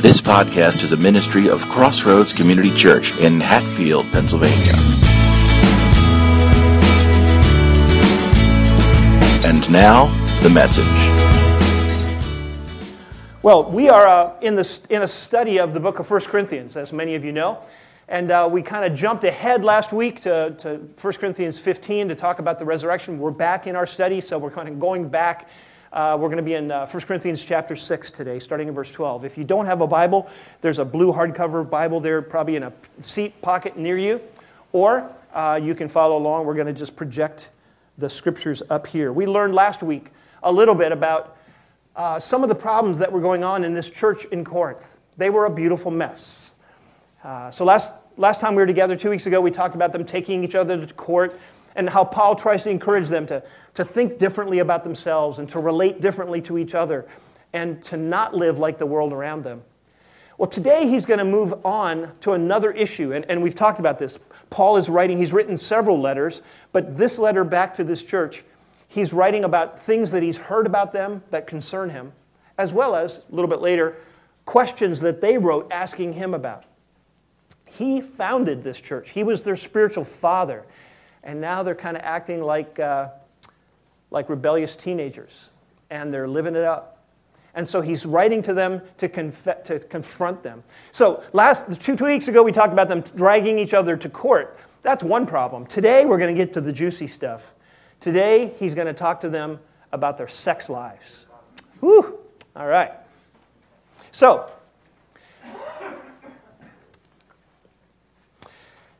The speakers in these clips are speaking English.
This podcast is a ministry of Crossroads Community Church in Hatfield, Pennsylvania. And now, the message. Well, we are uh, in, the, in a study of the book of 1 Corinthians, as many of you know. And uh, we kind of jumped ahead last week to, to 1 Corinthians 15 to talk about the resurrection. We're back in our study, so we're kind of going back uh, we're going to be in uh, 1 Corinthians chapter 6 today, starting in verse 12. If you don't have a Bible, there's a blue hardcover Bible there, probably in a seat pocket near you. Or uh, you can follow along. We're going to just project the scriptures up here. We learned last week a little bit about uh, some of the problems that were going on in this church in Corinth. They were a beautiful mess. Uh, so last, last time we were together, two weeks ago, we talked about them taking each other to court and how Paul tries to encourage them to, to think differently about themselves and to relate differently to each other and to not live like the world around them. Well, today he's going to move on to another issue, and, and we've talked about this. Paul is writing, he's written several letters, but this letter back to this church, he's writing about things that he's heard about them that concern him, as well as, a little bit later, questions that they wrote asking him about. He founded this church, he was their spiritual father and now they're kind of acting like, uh, like rebellious teenagers, and they're living it up. And so he's writing to them to, conf- to confront them. So last two, two weeks ago, we talked about them dragging each other to court. That's one problem. Today, we're going to get to the juicy stuff. Today, he's going to talk to them about their sex lives. Whew. All right. So,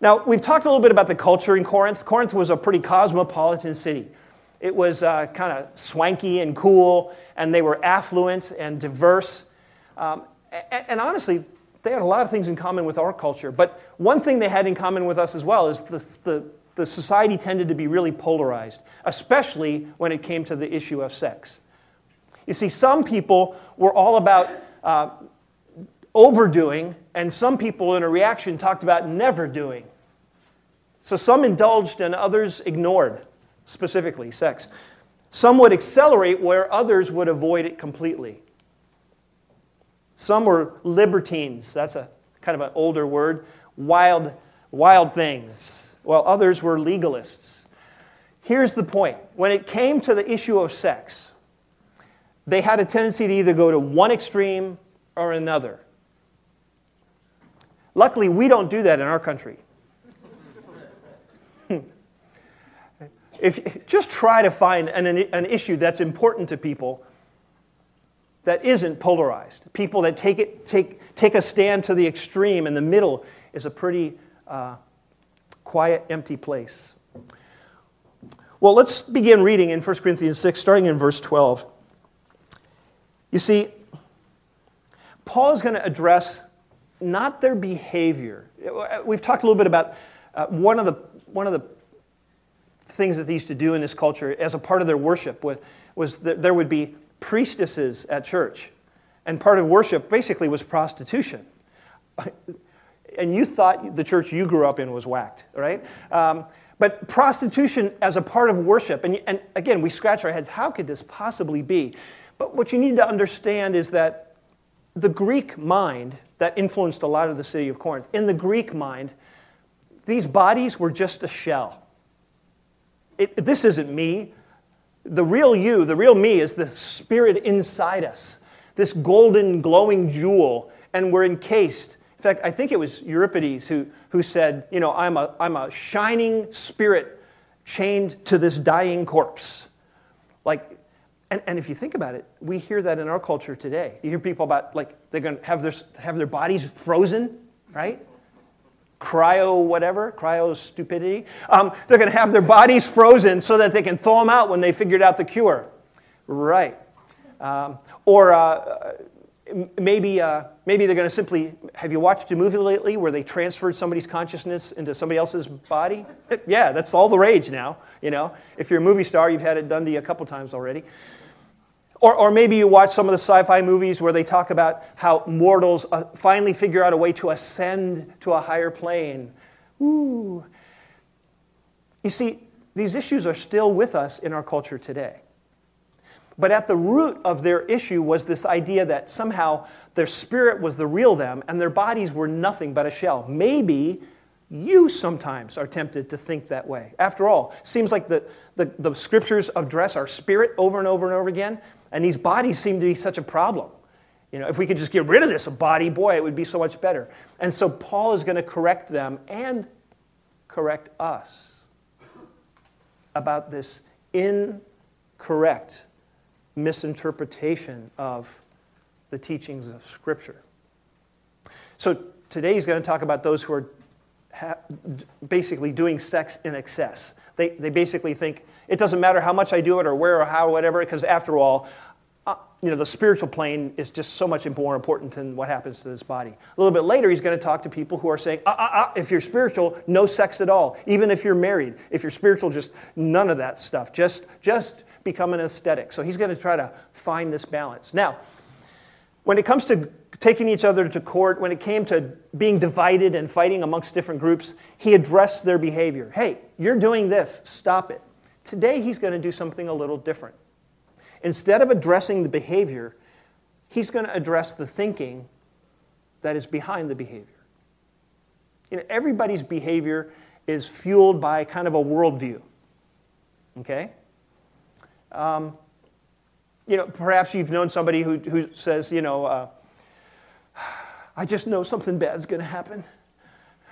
Now, we've talked a little bit about the culture in Corinth. Corinth was a pretty cosmopolitan city. It was uh, kind of swanky and cool, and they were affluent and diverse. Um, and, and, honestly, they had a lot of things in common with our culture. But one thing they had in common with us as well is the, the, the society tended to be really polarized, especially when it came to the issue of sex. You see, some people were all about uh, overdoing, and some people in a reaction talked about never doing. So some indulged and others ignored, specifically sex. Some would accelerate where others would avoid it completely. Some were libertines, that's a kind of an older word, wild, wild things, while others were legalists. Here's the point when it came to the issue of sex, they had a tendency to either go to one extreme or another. Luckily, we don't do that in our country. If just try to find an, an issue that's important to people that isn't polarized. People that take, it, take, take a stand to the extreme and the middle is a pretty uh, quiet, empty place. Well, let's begin reading in 1 Corinthians 6, starting in verse 12. You see, Paul is going to address not their behavior. We've talked a little bit about uh, one, of the, one of the things that they used to do in this culture as a part of their worship was, that there would be priestesses at church. And part of worship basically was prostitution. And you thought the church you grew up in was whacked, right? Um, but prostitution as a part of worship, and, and again, we scratch our heads how could this possibly be? But what you need to understand is that the Greek mind that influenced a lot of the city of Corinth, in the Greek mind, these bodies were just a shell. It, this isn't me. The real you, the real me, is the spirit inside us, this golden, glowing jewel, and we're encased. In fact, I think it was Euripides who, who said, You know, I'm a, I'm a shining spirit chained to this dying corpse. Like, and, and if you think about it, we hear that in our culture today. You hear people about, like, they're going to have their, have their bodies frozen, right? Cryo, whatever, cryo stupidity. Um, they're going to have their bodies frozen so that they can thaw them out when they figured out the cure. Right. Um, or uh, maybe, uh, maybe they're going to simply have you watched a movie lately where they transferred somebody's consciousness into somebody else's body yeah that's all the rage now you know if you're a movie star you've had it done to you a couple times already or, or maybe you watch some of the sci fi movies where they talk about how mortals uh, finally figure out a way to ascend to a higher plane. Ooh. You see, these issues are still with us in our culture today. But at the root of their issue was this idea that somehow their spirit was the real them and their bodies were nothing but a shell. Maybe you sometimes are tempted to think that way. After all, seems like the, the, the scriptures address our spirit over and over and over again, and these bodies seem to be such a problem. You know, if we could just get rid of this body, boy, it would be so much better. And so Paul is going to correct them and correct us about this incorrect misinterpretation of the teachings of Scripture. So today he's going to talk about those who are basically doing sex in excess. They, they basically think it doesn't matter how much I do it or where or how, or whatever, because after all, uh, you know, the spiritual plane is just so much more important than what happens to this body. A little bit later, he's going to talk to people who are saying, uh, uh, uh, if you're spiritual, no sex at all. Even if you're married, if you're spiritual, just none of that stuff. Just, just become an aesthetic. So he's going to try to find this balance. Now, when it comes to taking each other to court, when it came to being divided and fighting amongst different groups, he addressed their behavior. Hey, you're doing this, stop it. Today, he's going to do something a little different. Instead of addressing the behavior, he's going to address the thinking that is behind the behavior. You know, everybody's behavior is fueled by kind of a worldview. Okay? Um, you know, perhaps you've known somebody who, who says, you know, uh, I just know something bad's going to happen,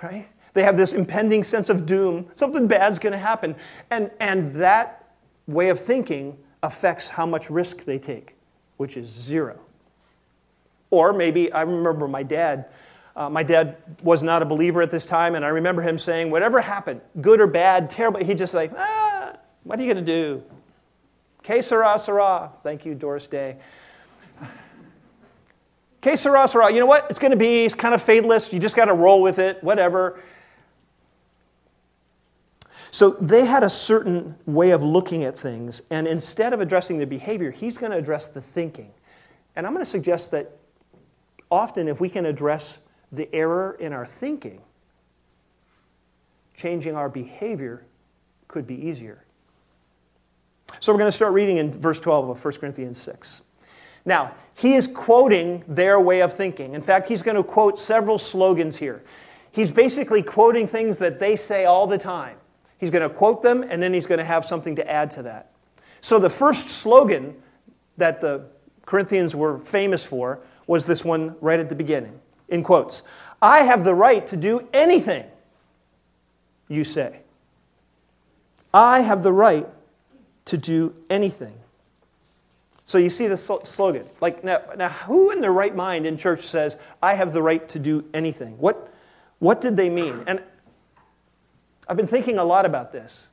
right? They have this impending sense of doom. Something bad's going to happen. And, and that way of thinking affects how much risk they take, which is zero. Or maybe, I remember my dad. Uh, my dad was not a believer at this time, and I remember him saying, Whatever happened, good or bad, terrible, he'd just like, Ah, what are you going to do? Que sera, sera. Thank you, Doris Day. Que sera, sera. You know what? It's going to be it's kind of fatalist. You just got to roll with it, whatever. So they had a certain way of looking at things, and instead of addressing the behavior, he's going to address the thinking. And I'm going to suggest that often, if we can address the error in our thinking, changing our behavior could be easier. So we're going to start reading in verse 12 of 1 Corinthians 6. Now, he is quoting their way of thinking. In fact, he's going to quote several slogans here. He's basically quoting things that they say all the time. He's going to quote them, and then he's going to have something to add to that. So the first slogan that the Corinthians were famous for was this one right at the beginning, in quotes I have the right to do anything you say. I have the right to do anything. So you see the slogan. Like now, now, who in their right mind in church says, I have the right to do anything? What, what did they mean? And I've been thinking a lot about this.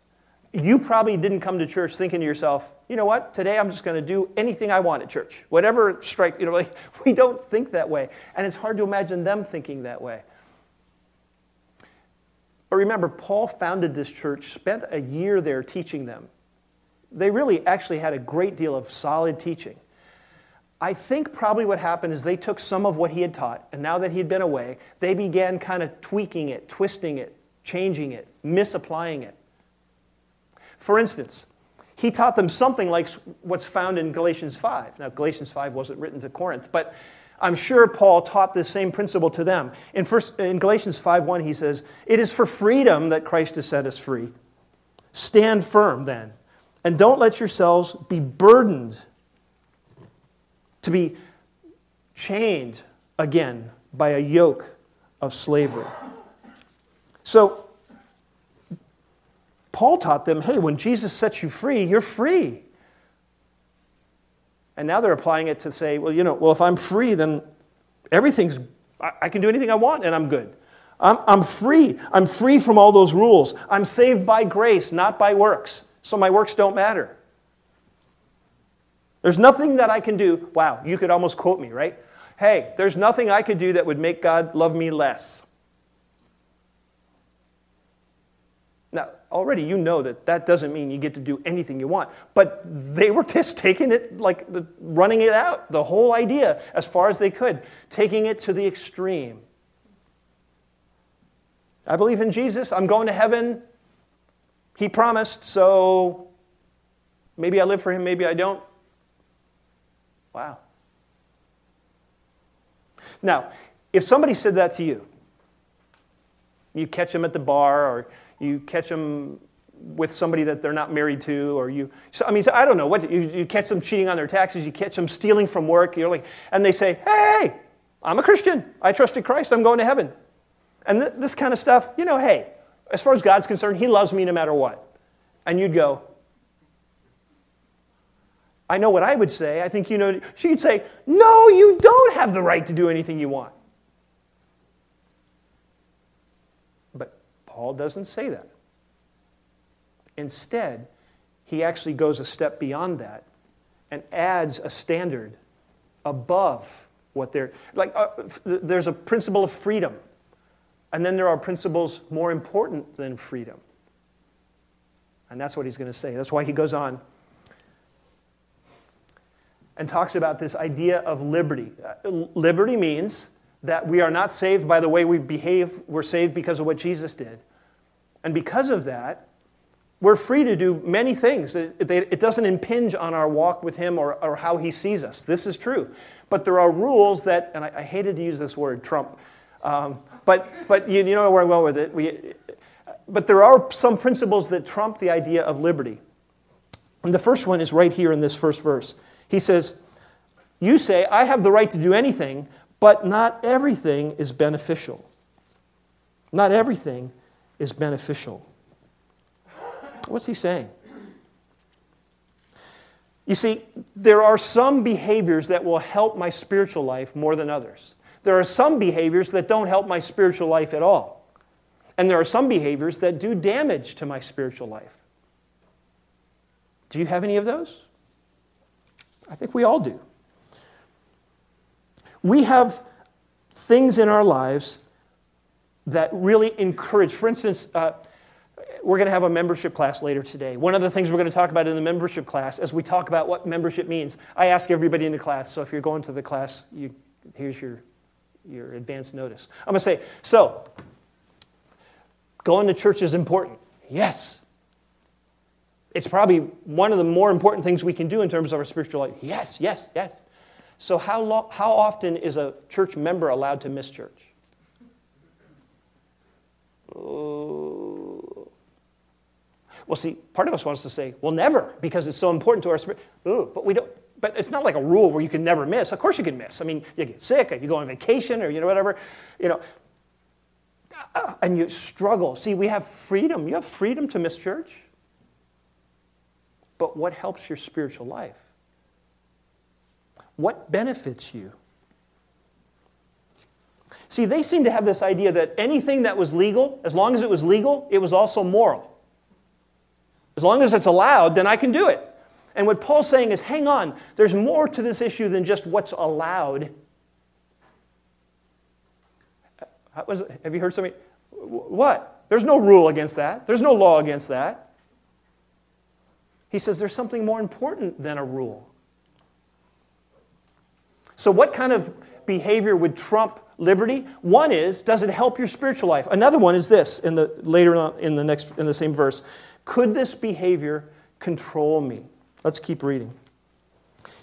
You probably didn't come to church thinking to yourself, you know what, today I'm just going to do anything I want at church. Whatever strike, you know, like, we don't think that way. And it's hard to imagine them thinking that way. But remember, Paul founded this church, spent a year there teaching them they really actually had a great deal of solid teaching. I think probably what happened is they took some of what he had taught, and now that he'd been away, they began kind of tweaking it, twisting it, changing it, misapplying it. For instance, he taught them something like what's found in Galatians 5. Now, Galatians 5 wasn't written to Corinth, but I'm sure Paul taught this same principle to them. In, first, in Galatians 5:1, he says, It is for freedom that Christ has set us free. Stand firm then and don't let yourselves be burdened to be chained again by a yoke of slavery. So, Paul taught them hey, when Jesus sets you free, you're free. And now they're applying it to say, well, you know, well, if I'm free, then everything's, I, can do anything I want and I'm good. I'm, I'm free. I'm free from all those rules. I'm saved by grace, not by works so my works don't matter. There's nothing that I can do. Wow, you could almost quote me, right? Hey, there's nothing I could do that would make God love me less. Now, already you know that that doesn't mean you get to do anything you want, but they were just taking it, like the, running it out, the whole idea, as far as they could, taking it to the extreme. I believe in Jesus. I'm going to heaven. He promised, so maybe I live for him, maybe I don't. Wow. Now, if somebody said that to you, you catch them at the bar or you catch them with somebody that they're not married to, or you, so, I mean, I don't know, what, you, you catch them cheating on their taxes, you catch them stealing from work, you're like, and they say, hey, I'm a Christian. I trusted Christ. I'm going to heaven. And th- this kind of stuff, you know, hey, as far as God's concerned, He loves me no matter what. And you'd go, I know what I would say. I think you know. She'd say, No, you don't have the right to do anything you want. But Paul doesn't say that. Instead, he actually goes a step beyond that and adds a standard above what they're like. Uh, there's a principle of freedom, and then there are principles more important than freedom. And that's what he's going to say. That's why he goes on and talks about this idea of liberty. Uh, liberty means that we are not saved by the way we behave, we're saved because of what Jesus did. And because of that, we're free to do many things. It, doesn't impinge on our walk with Him or, how He sees us. This is true. But there are rules that, and I, I hated to use this word, Trump, um, but, but you, you know where I'm going with it. We, but there are some principles that trump the idea of liberty. And the first one is right here in this first verse. He says, You say, I have the right to do anything, but not everything is beneficial. Not everything is beneficial. What's he saying? You see, there are some behaviors that will help my spiritual life more than others. There are some behaviors that don't help my spiritual life at all. And there are some behaviors that do damage to my spiritual life. Do you have any of those? I think we all do. We have things in our lives that really encourage. For instance, uh, we're going to have a membership class later today. One of the things we're going to talk about in the membership class, as we talk about what membership means, I ask everybody in the class. So if you're going to the class, you, here's your, your advance notice. I'm going to say, so, going to church is important. Yes. It's probably one of the more important things we can do in terms of our spiritual life. Yes, yes, yes. So, how, how often is a church member allowed to miss church? Well, see, part of us wants to say, well, never, because it's so important to our spirit. Ooh, but we don't. But it's not like a rule where you can never miss. Of course, you can miss. I mean, you get sick, or you go on vacation, or you know whatever. You know, uh, and you struggle. See, we have freedom. You have freedom to miss church. But what helps your spiritual life? What benefits you? See, they seem to have this idea that anything that was legal, as long as it was legal, it was also moral. As long as it's allowed, then I can do it. And what Paul's saying is hang on, there's more to this issue than just what's allowed. Uh, was, have you heard somebody? What? There's no rule against that, there's no law against that. He says there's something more important than a rule. So, what kind of behavior would trump liberty? One is, does it help your spiritual life? Another one is this in the later on in the next in the same verse. Could this behavior control me? Let's keep reading.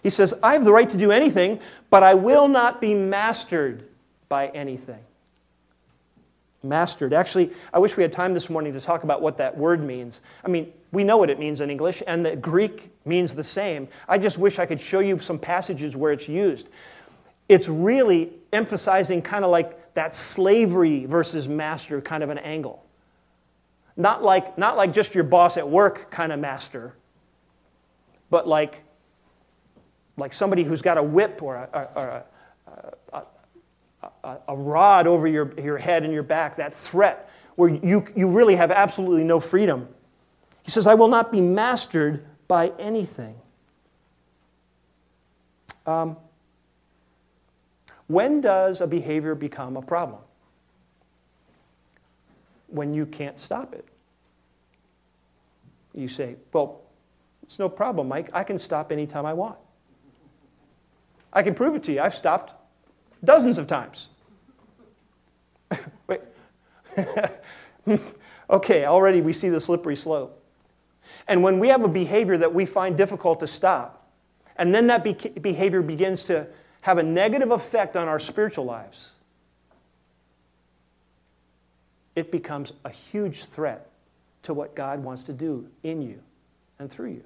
He says, I have the right to do anything, but I will not be mastered by anything. Mastered. Actually, I wish we had time this morning to talk about what that word means. I mean, we know what it means in English, and the Greek means the same. I just wish I could show you some passages where it's used. It's really emphasizing kind of like that slavery versus master kind of an angle. Not like, not like just your boss at work kind of master, but like, like somebody who's got a whip or a, a, a, a rod over your, your head and your back, that threat where you, you really have absolutely no freedom. He says, I will not be mastered by anything. Um, when does a behavior become a problem? when you can't stop it. You say, Well, it's no problem, Mike. I can stop anytime I want. I can prove it to you. I've stopped dozens of times. Wait. okay, already we see the slippery slope. And when we have a behavior that we find difficult to stop, and then that be- behavior begins to have a negative effect on our spiritual lives, it becomes a huge threat to what God wants to do in you and through you.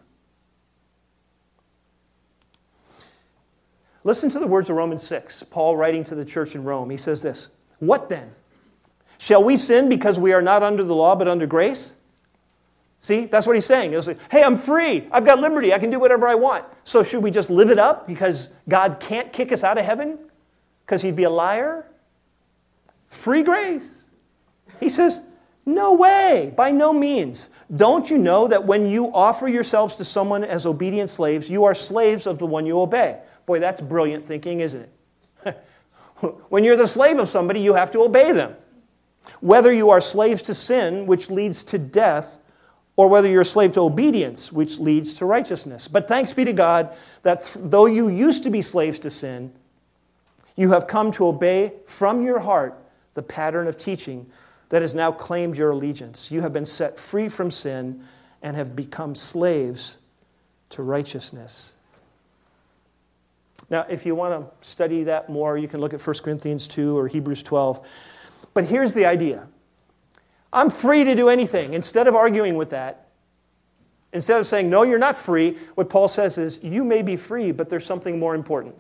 Listen to the words of Romans 6, Paul writing to the church in Rome. He says this What then? Shall we sin because we are not under the law but under grace? See, that's what he's saying. It's like, hey, I'm free. I've got liberty. I can do whatever I want. So should we just live it up because God can't kick us out of heaven? Because he'd be a liar? Free grace. He says, no way, by no means. Don't you know that when you offer yourselves to someone as obedient slaves, you are slaves of the one you obey? Boy, that's brilliant thinking, isn't it? when you're the slave of somebody, you have to obey them. Whether you are slaves to sin, which leads to death, or whether you're a slave to obedience, which leads to righteousness. But thanks be to God that th- though you used to be slaves to sin, you have come to obey from your heart the pattern of teaching that has now claimed your allegiance. You have been set free from sin and have become slaves to righteousness. Now, if you want to study that more, you can look at 1 Corinthians 2 or Hebrews 12. But here's the idea I'm free to do anything. Instead of arguing with that, instead of saying, no, you're not free, what Paul says is, you may be free, but there's something more important.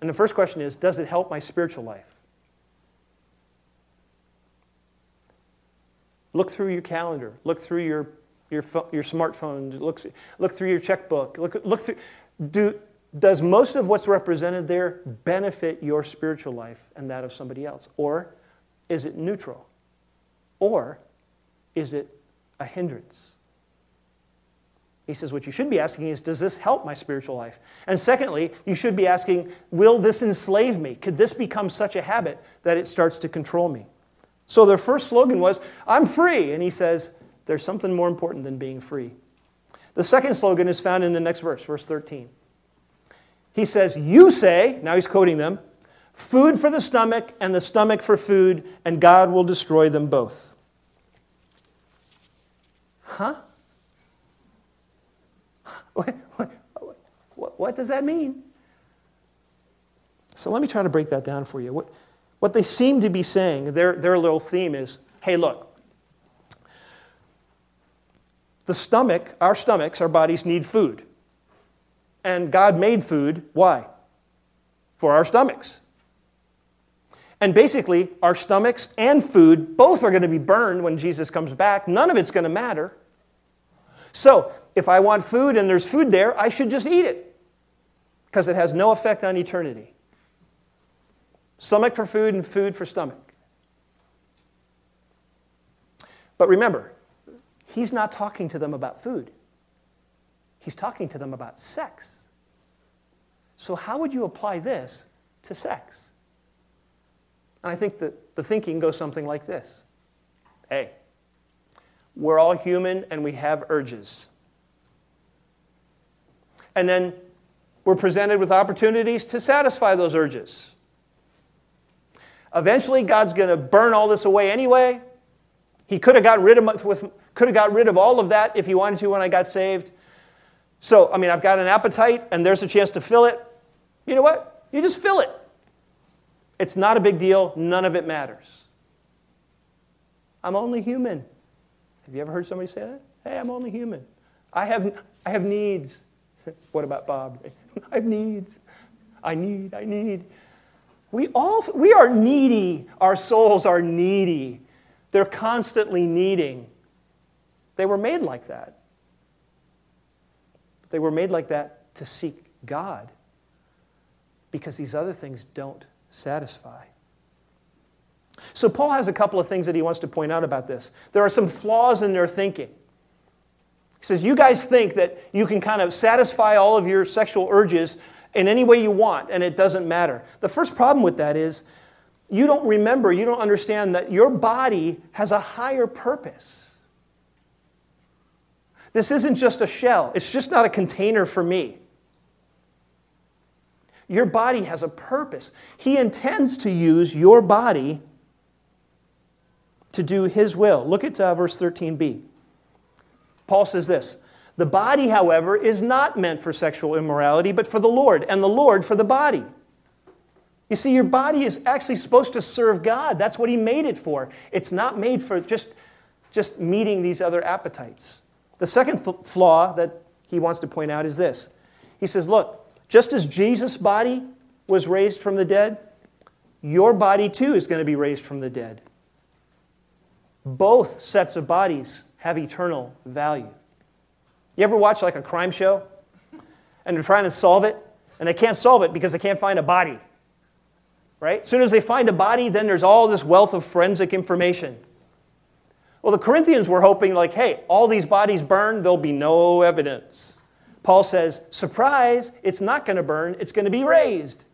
And the first question is, does it help my spiritual life? Look through your calendar, look through your, your, your smartphone, look, look through your checkbook, look, look through. Do, does most of what's represented there benefit your spiritual life and that of somebody else? Or is it neutral? Or is it a hindrance? He says, what you should be asking is, does this help my spiritual life? And secondly, you should be asking, will this enslave me? Could this become such a habit that it starts to control me? So their first slogan was, I'm free. And he says, there's something more important than being free. The second slogan is found in the next verse, verse 13. He says, You say, now he's quoting them, food for the stomach and the stomach for food, and God will destroy them both. Huh? What, what, what, does that mean? So let me try to break that down for you. What, what they seem to be saying, their, their little theme is hey, look, the stomach, our stomachs, our bodies need food. And God made food. Why? For our stomachs. And basically, our stomachs and food both are going to be burned when Jesus comes back. None of it's going to matter. So, if I want food and there's food there, I should just eat it because it has no effect on eternity. Stomach for food and food for stomach. But remember, he's not talking to them about food. He's talking to them about sex. So, how would you apply this to sex? And I think that the thinking goes something like this Hey, we're all human and we have urges. And then we're presented with opportunities to satisfy those urges. Eventually, God's going to burn all this away anyway. He could have got rid of with, could have got rid of all of that if he wanted to when I got saved. So, I mean, I've got an appetite and there's a chance to fill it. You know what? You just fill it. It's not a big deal. None of it matters. I'm only human. Have you ever heard somebody say that? Hey, I'm only human. I have, I have needs. what about Bob? I have needs. I need, I need. We all we are needy. Our souls are needy. They're constantly needing. They were made like that. They were made like that to seek God because these other things don't satisfy. So, Paul has a couple of things that he wants to point out about this. There are some flaws in their thinking. He says, You guys think that you can kind of satisfy all of your sexual urges in any way you want, and it doesn't matter. The first problem with that is you don't remember, you don't understand that your body has a higher purpose. This isn't just a shell, it's just not a container for me. Your body has a purpose. He intends to use your body to do His will. Look at uh, verse 13b. Paul says this The body, however, is not meant for sexual immorality, but for the Lord, and the Lord for the body. You see, your body is actually supposed to serve God. That's what He made it for. It's not made for just, just meeting these other appetites. The second flaw that he wants to point out is this He says, Look, just as Jesus' body was raised from the dead, your body too is going to be raised from the dead. Both sets of bodies have eternal value. You ever watch like a crime show and they're trying to solve it and they can't solve it because they can't find a body? Right? As soon as they find a body, then there's all this wealth of forensic information. Well, the Corinthians were hoping, like, hey, all these bodies burn, there'll be no evidence. Paul says, surprise, it's not going to burn, it's going to be raised.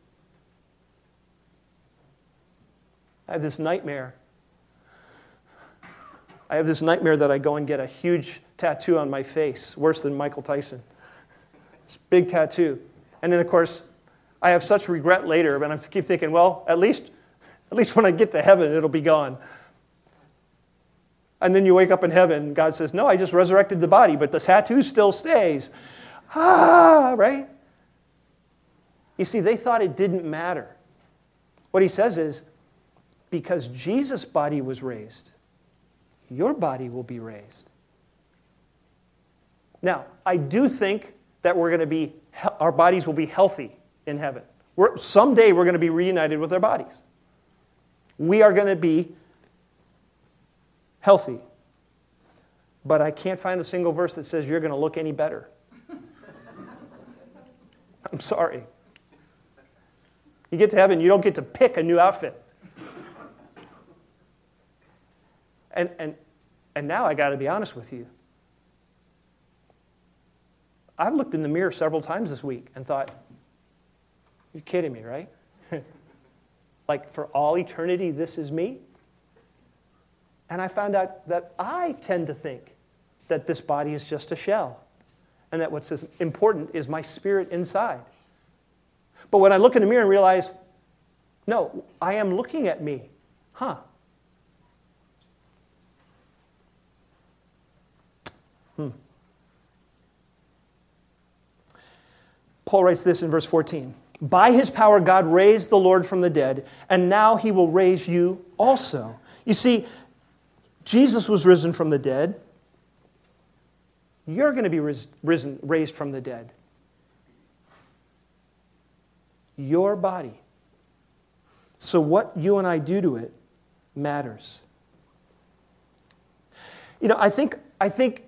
I have this nightmare. I have this nightmare that I go and get a huge tattoo on my face, worse than Michael Tyson. This big tattoo. And then, of course, I have such regret later, but I keep thinking, well, at least, at least when I get to heaven, it'll be gone. And then you wake up in heaven, God says, No, I just resurrected the body, but the tattoo still stays. Ah, right? You see, they thought it didn't matter. What he says is, because Jesus' body was raised, your body will be raised. Now, I do think that we're going to be, our bodies will be healthy in heaven. We're, someday we're going to be reunited with our bodies. We are going to be healthy. But I can't find a single verse that says you're going to look any better. I'm sorry. You get to heaven, you don't get to pick a new outfit. And, and, and now I got to be honest with you. I've looked in the mirror several times this week and thought, you're kidding me, right? like for all eternity, this is me? And I found out that I tend to think that this body is just a shell and that what's important is my spirit inside. But when I look in the mirror and realize, no, I am looking at me. Huh. Hmm. Paul writes this in verse 14 By his power, God raised the Lord from the dead, and now he will raise you also. You see, Jesus was risen from the dead. You're going to be risen, raised from the dead. Your body. So, what you and I do to it matters. You know, I think, I think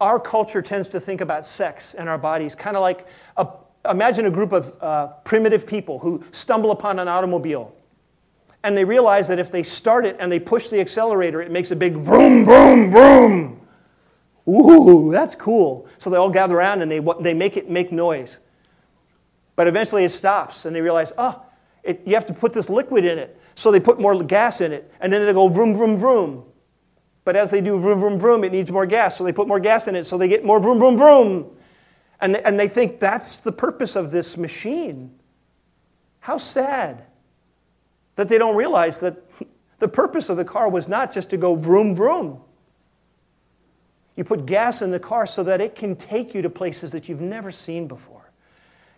our culture tends to think about sex and our bodies kind of like a, imagine a group of uh, primitive people who stumble upon an automobile and they realize that if they start it and they push the accelerator, it makes a big vroom, vroom, vroom. Ooh, that's cool. So they all gather around and they, they make it make noise. But eventually it stops and they realize, oh, it, you have to put this liquid in it. So they put more gas in it and then they go vroom, vroom, vroom. But as they do vroom, vroom, vroom, it needs more gas. So they put more gas in it so they get more vroom, vroom, vroom. And they, and they think that's the purpose of this machine. How sad that they don't realize that the purpose of the car was not just to go vroom, vroom. You put gas in the car so that it can take you to places that you've never seen before,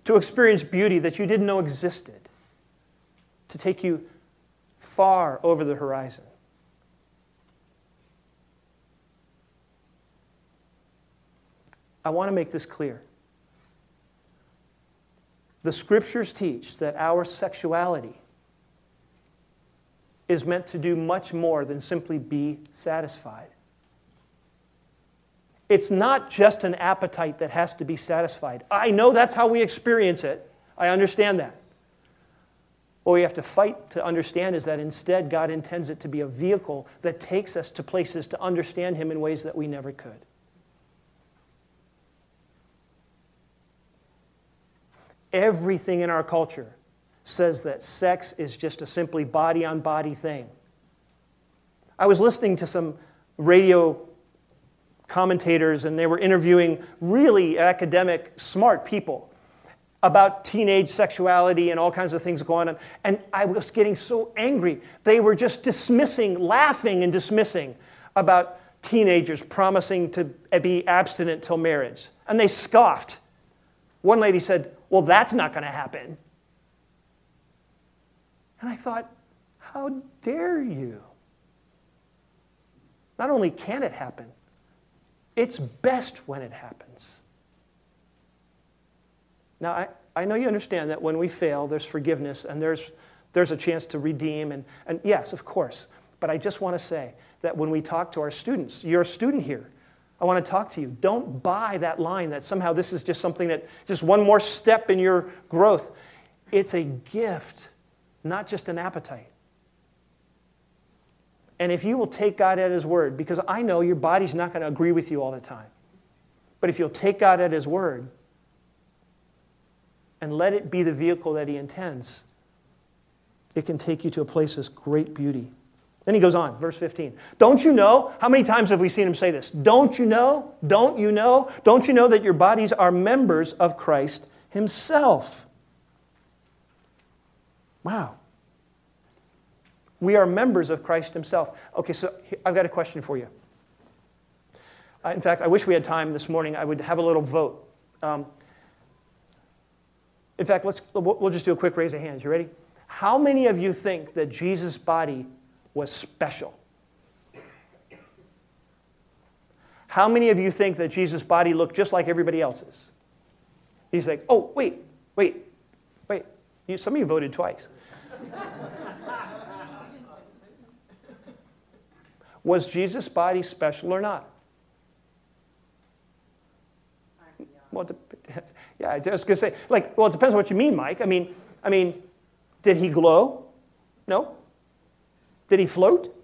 to experience beauty that you didn't know existed, to take you far over the horizon. I want to make this clear. The scriptures teach that our sexuality is meant to do much more than simply be satisfied. It's not just an appetite that has to be satisfied. I know that's how we experience it. I understand that. What we have to fight to understand is that instead, God intends it to be a vehicle that takes us to places to understand Him in ways that we never could. Everything in our culture says that sex is just a simply body on body thing. I was listening to some radio commentators, and they were interviewing really academic, smart people about teenage sexuality and all kinds of things going on. And I was getting so angry. They were just dismissing, laughing and dismissing about teenagers promising to be abstinent till marriage. And they scoffed. One lady said, Well, that's not going to happen. And I thought, How dare you? Not only can it happen, it's best when it happens. Now, I, I know you understand that when we fail, there's forgiveness and there's, there's a chance to redeem. And, and yes, of course. But I just want to say that when we talk to our students, you're a student here. I want to talk to you. Don't buy that line that somehow this is just something that, just one more step in your growth. It's a gift, not just an appetite. And if you will take God at His word, because I know your body's not going to agree with you all the time, but if you'll take God at His word and let it be the vehicle that He intends, it can take you to a place of great beauty. Then he goes on, verse 15. Don't you know? How many times have we seen him say this? Don't you know? Don't you know? Don't you know that your bodies are members of Christ himself? Wow. We are members of Christ himself. Okay, so I've got a question for you. In fact, I wish we had time this morning. I would have a little vote. Um, in fact, let's, we'll just do a quick raise of hands. You ready? How many of you think that Jesus' body was special. How many of you think that Jesus' body looked just like everybody else's? He's like, oh, wait, wait, wait. You, some of you voted twice. was Jesus' body special or not? Well, yeah, I was to say, like, well, it depends on what you mean, Mike. I mean, I mean, did he glow? No. Did he float?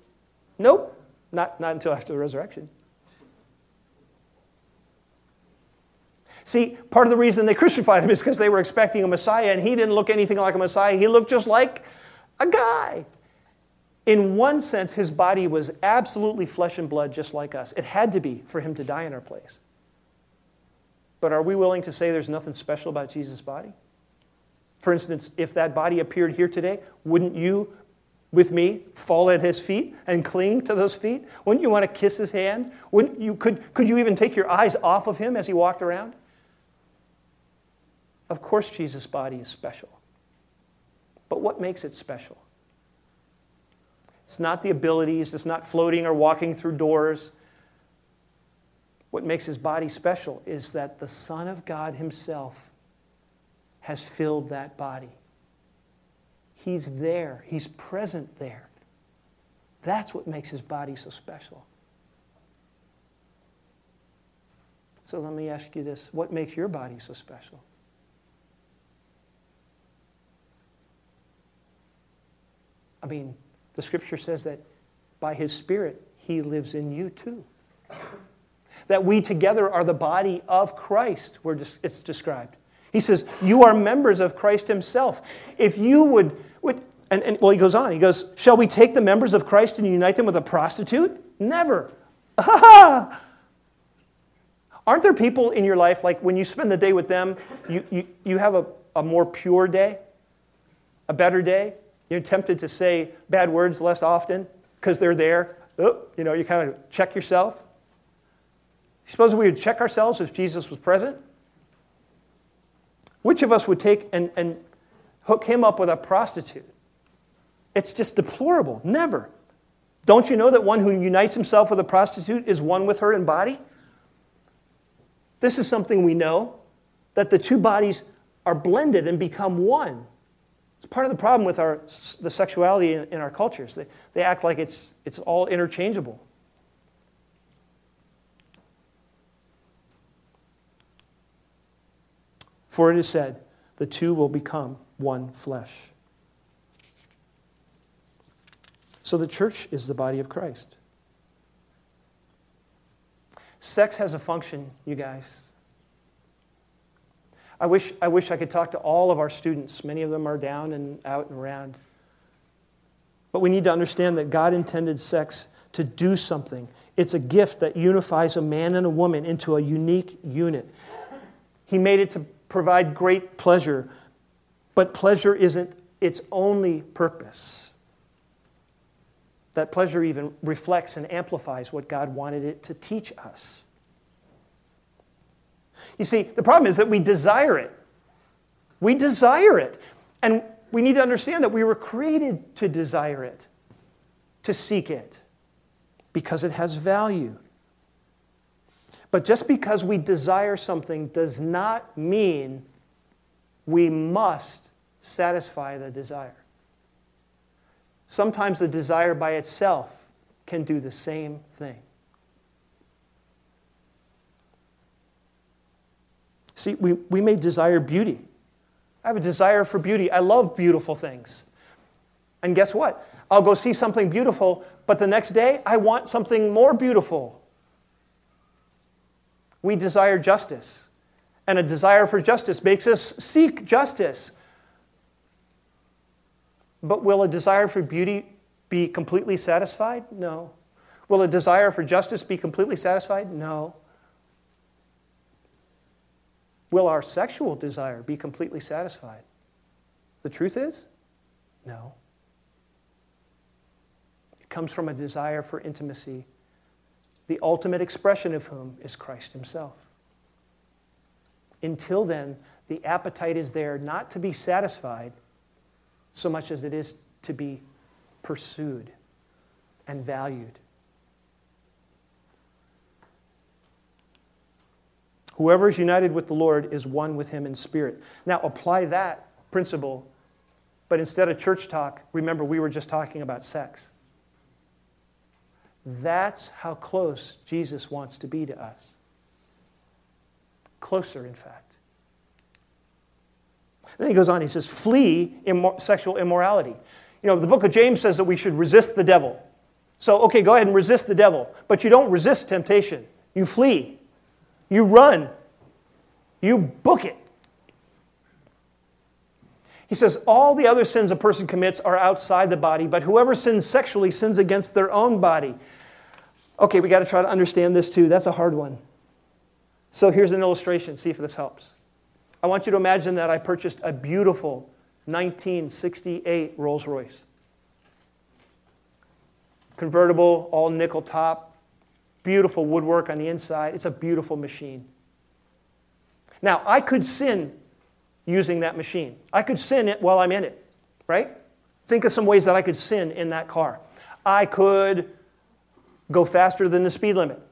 Nope. Not, not until after the resurrection. See, part of the reason they crucified him is because they were expecting a Messiah, and he didn't look anything like a Messiah. He looked just like a guy. In one sense, his body was absolutely flesh and blood, just like us. It had to be for him to die in our place. But are we willing to say there's nothing special about Jesus' body? For instance, if that body appeared here today, wouldn't you with me, fall at his feet and cling to those feet? Wouldn't you want to kiss his hand? Wouldn't you, could, could you even take your eyes off of him as he walked around? Of course, Jesus' body is special. But what makes it special? It's not the abilities, it's not floating or walking through doors. What makes his body special is that the Son of God himself has filled that body. He's there, He's present there. That's what makes His body so special. So let me ask you this what makes your body so special? I mean, the scripture says that by His Spirit, He lives in you too. That we together are the body of Christ, where it's described. He says, You are members of Christ Himself. If you would and, and well, he goes on. He goes, Shall we take the members of Christ and unite them with a prostitute? Never. Aren't there people in your life, like when you spend the day with them, you, you, you have a, a more pure day, a better day? You're tempted to say bad words less often because they're there. Oh, you know, you kind of check yourself. Suppose we would check ourselves if Jesus was present? Which of us would take and, and hook him up with a prostitute? It's just deplorable. Never. Don't you know that one who unites himself with a prostitute is one with her in body? This is something we know that the two bodies are blended and become one. It's part of the problem with our, the sexuality in, in our cultures. They, they act like it's, it's all interchangeable. For it is said, the two will become one flesh. So the church is the body of Christ. Sex has a function, you guys. I wish, I wish I could talk to all of our students. Many of them are down and out and around. But we need to understand that God intended sex to do something. It's a gift that unifies a man and a woman into a unique unit. He made it to provide great pleasure, but pleasure isn't its only purpose. That pleasure even reflects and amplifies what God wanted it to teach us. You see, the problem is that we desire it. We desire it. And we need to understand that we were created to desire it, to seek it, because it has value. But just because we desire something does not mean we must satisfy the desire. Sometimes the desire by itself can do the same thing. See, we, we may desire beauty. I have a desire for beauty. I love beautiful things. And guess what? I'll go see something beautiful, but the next day I want something more beautiful. We desire justice. And a desire for justice makes us seek justice. But will a desire for beauty be completely satisfied? No. Will a desire for justice be completely satisfied? No. Will our sexual desire be completely satisfied? The truth is, no. It comes from a desire for intimacy, the ultimate expression of whom is Christ Himself. Until then, the appetite is there not to be satisfied so much as it is to be pursued and valued. Whoever is united with the Lord is one with him in spirit. Now, apply that principle, but instead of church talk, remember we were just talking about sex. That's how close Jesus wants to be to us. Closer, in fact. Then he goes on, he says, flee immor- sexual immorality. You know, the book of James says that we should resist the devil. So, okay, go ahead and resist the devil. But you don't resist temptation, you flee, you run, you book it. He says, All the other sins a person commits are outside the body, but whoever sins sexually sins against their own body. Okay, we got to try to understand this too. That's a hard one. So here's an illustration. See if this helps. I want you to imagine that I purchased a beautiful 1968 Rolls Royce. Convertible, all nickel top, beautiful woodwork on the inside. It's a beautiful machine. Now, I could sin using that machine. I could sin it while I'm in it, right? Think of some ways that I could sin in that car. I could go faster than the speed limit,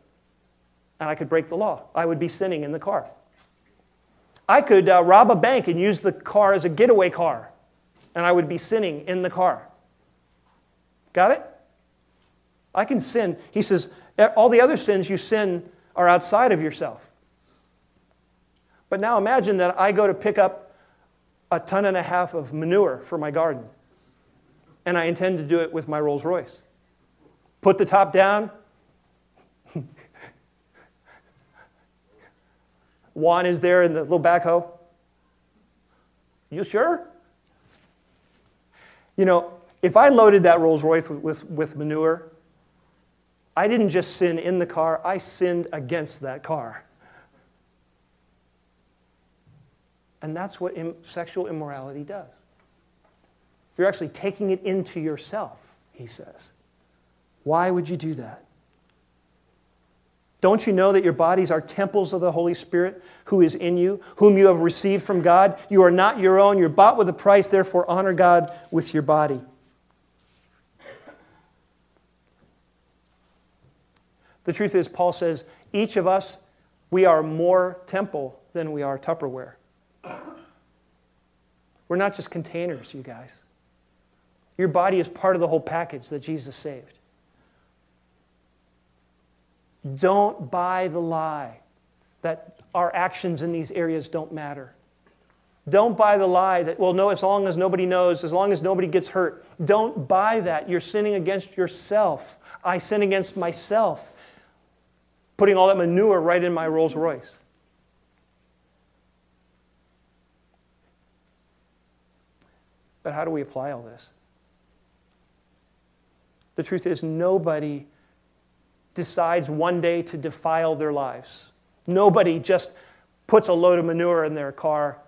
and I could break the law. I would be sinning in the car. I could uh, rob a bank and use the car as a getaway car, and I would be sinning in the car. Got it? I can sin. He says, all the other sins you sin are outside of yourself. But now imagine that I go to pick up a ton and a half of manure for my garden, and I intend to do it with my Rolls Royce. Put the top down, Juan is there in the little backhoe. You sure? You know, if I loaded that Rolls Royce with, with, with, manure, I didn't just sin in the car, I sinned against that car. And that's what Im- sexual immorality does. You're actually taking it into yourself, he says. Why would you do that? Don't you know that your bodies are temples of the Holy Spirit who is in you, whom you have received from God? You are not your own. You're bought with a price. Therefore, honor God with your body. The truth is, Paul says, each of us, we are more temple than we are Tupperware. We're not just containers, you guys. Your body is part of the whole package that Jesus saved. Don't buy the lie that our actions in these areas don't matter. Don't buy the lie that, well, no, as long as nobody knows, as long as nobody gets hurt. Don't buy that. You're sinning against yourself. I sin against myself, putting all that manure right in my Rolls Royce. But how do we apply all this? The truth is, nobody decides one day to defile their lives. Nobody just puts a load of manure in their car.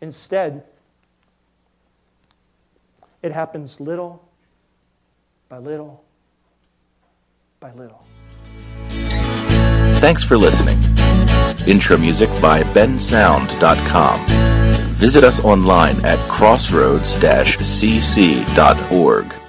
Instead, it happens little by little by little. Thanks for listening. Intro music by bensound.com. Visit us online at crossroads-cc.org.